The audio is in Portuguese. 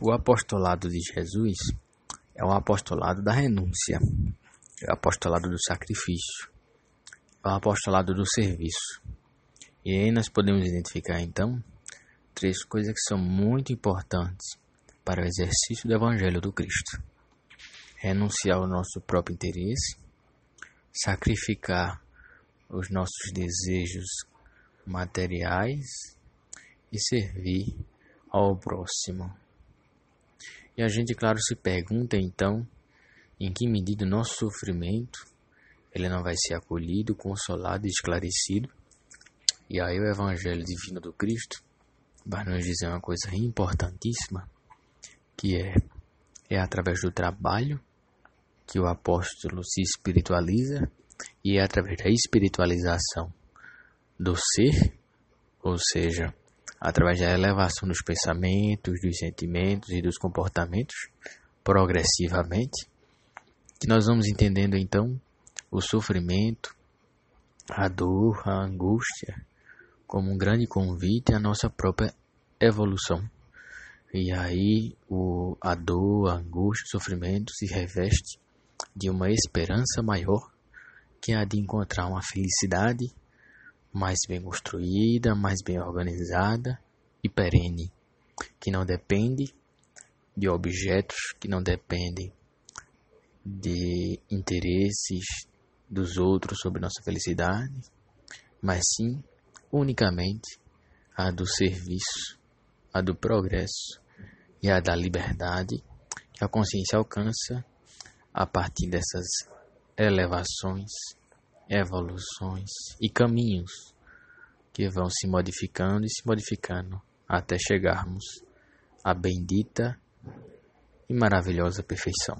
O apostolado de Jesus é o apostolado da renúncia, é o apostolado do sacrifício, é o apostolado do serviço. E aí nós podemos identificar então três coisas que são muito importantes para o exercício do Evangelho do Cristo: renunciar ao nosso próprio interesse, sacrificar os nossos desejos materiais e servir ao próximo. E a gente, claro, se pergunta então em que medida o nosso sofrimento ele não vai ser acolhido, consolado e esclarecido. E aí o Evangelho Divino do Cristo vai nos dizer uma coisa importantíssima, que é, é através do trabalho que o apóstolo se espiritualiza e é através da espiritualização do ser, ou seja, através da elevação dos pensamentos, dos sentimentos e dos comportamentos, progressivamente, que nós vamos entendendo então o sofrimento, a dor, a angústia, como um grande convite à nossa própria evolução. E aí o, a dor, a angústia, o sofrimento se reveste de uma esperança maior que é a de encontrar uma felicidade mais bem construída, mais bem organizada e perene, que não depende de objetos, que não depende de interesses dos outros sobre nossa felicidade, mas sim unicamente a do serviço, a do progresso e a da liberdade que a consciência alcança a partir dessas elevações evoluções e caminhos que vão se modificando e se modificando até chegarmos à bendita e maravilhosa perfeição.